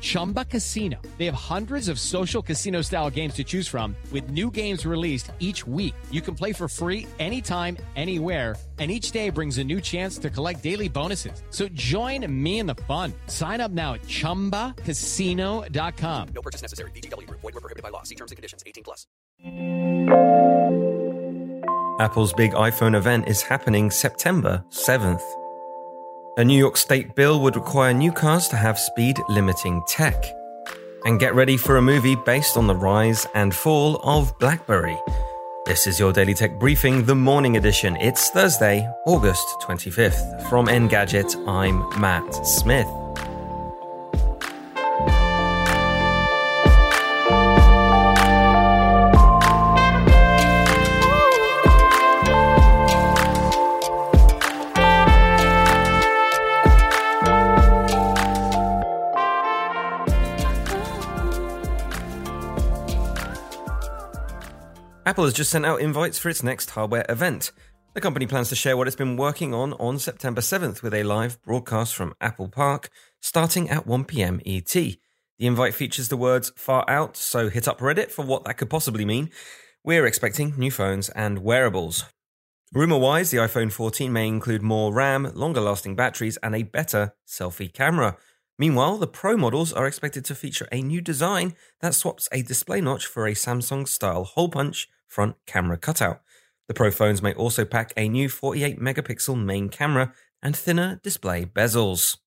Chumba Casino. They have hundreds of social casino style games to choose from, with new games released each week. You can play for free anytime, anywhere. And each day brings a new chance to collect daily bonuses. So join me in the fun. Sign up now at chumbacasino.com. No purchase necessary. VGW Group. Void were prohibited by law. See terms and conditions. 18 plus. Apple's big iPhone event is happening September 7th. A New York State bill would require new cars to have speed limiting tech. And get ready for a movie based on the rise and fall of BlackBerry. This is your Daily Tech Briefing, the morning edition. It's Thursday, August 25th. From Engadget, I'm Matt Smith. Apple has just sent out invites for its next hardware event. The company plans to share what it's been working on on September 7th with a live broadcast from Apple Park starting at 1pm ET. The invite features the words far out, so hit up Reddit for what that could possibly mean. We're expecting new phones and wearables. Rumor wise, the iPhone 14 may include more RAM, longer lasting batteries, and a better selfie camera. Meanwhile, the Pro models are expected to feature a new design that swaps a display notch for a Samsung style hole punch front camera cutout. The Pro phones may also pack a new 48 megapixel main camera and thinner display bezels.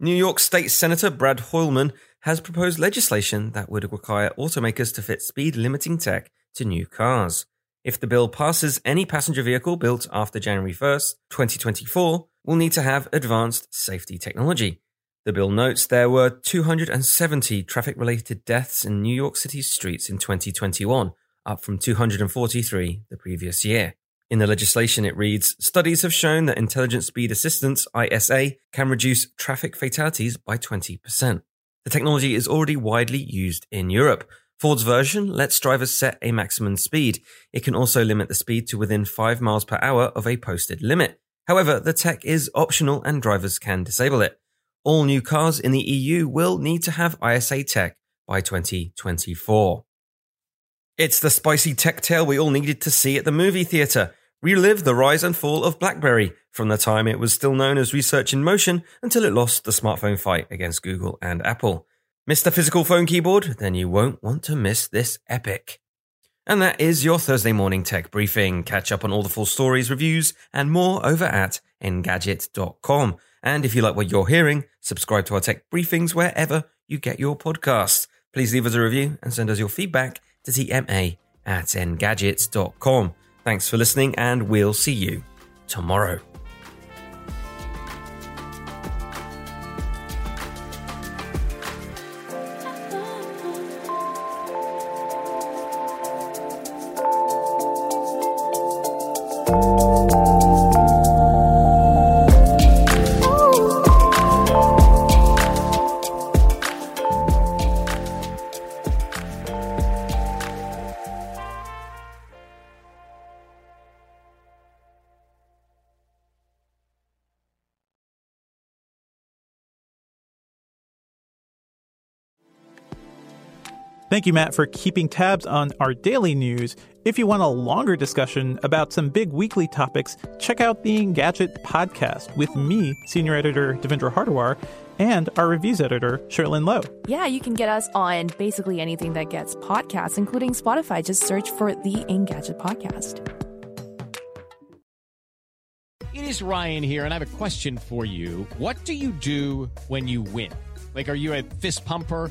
New York State Senator Brad Hoylman has proposed legislation that would require automakers to fit speed limiting tech to new cars. If the bill passes, any passenger vehicle built after January 1st, 2024 will need to have advanced safety technology. The bill notes there were 270 traffic related deaths in New York City's streets in 2021, up from 243 the previous year. In the legislation, it reads Studies have shown that intelligent speed assistance, ISA, can reduce traffic fatalities by 20%. The technology is already widely used in Europe. Ford's version lets drivers set a maximum speed. It can also limit the speed to within 5 miles per hour of a posted limit. However, the tech is optional and drivers can disable it. All new cars in the EU will need to have ISA tech by 2024. It's the spicy tech tale we all needed to see at the movie theatre. Relive the rise and fall of BlackBerry from the time it was still known as Research in Motion until it lost the smartphone fight against Google and Apple. Miss the physical phone keyboard? Then you won't want to miss this epic. And that is your Thursday morning tech briefing. Catch up on all the full stories, reviews, and more over at engadget.com. And if you like what you're hearing, subscribe to our tech briefings wherever you get your podcasts. Please leave us a review and send us your feedback to tma at engadgets.com. Thanks for listening, and we'll see you tomorrow. Thank you, Matt, for keeping tabs on our daily news. If you want a longer discussion about some big weekly topics, check out the Engadget podcast with me, senior editor Devindra Hardawar, and our reviews editor, Cherlynn Low. Yeah, you can get us on basically anything that gets podcasts, including Spotify. Just search for the Engadget podcast. It is Ryan here, and I have a question for you. What do you do when you win? Like, are you a fist pumper?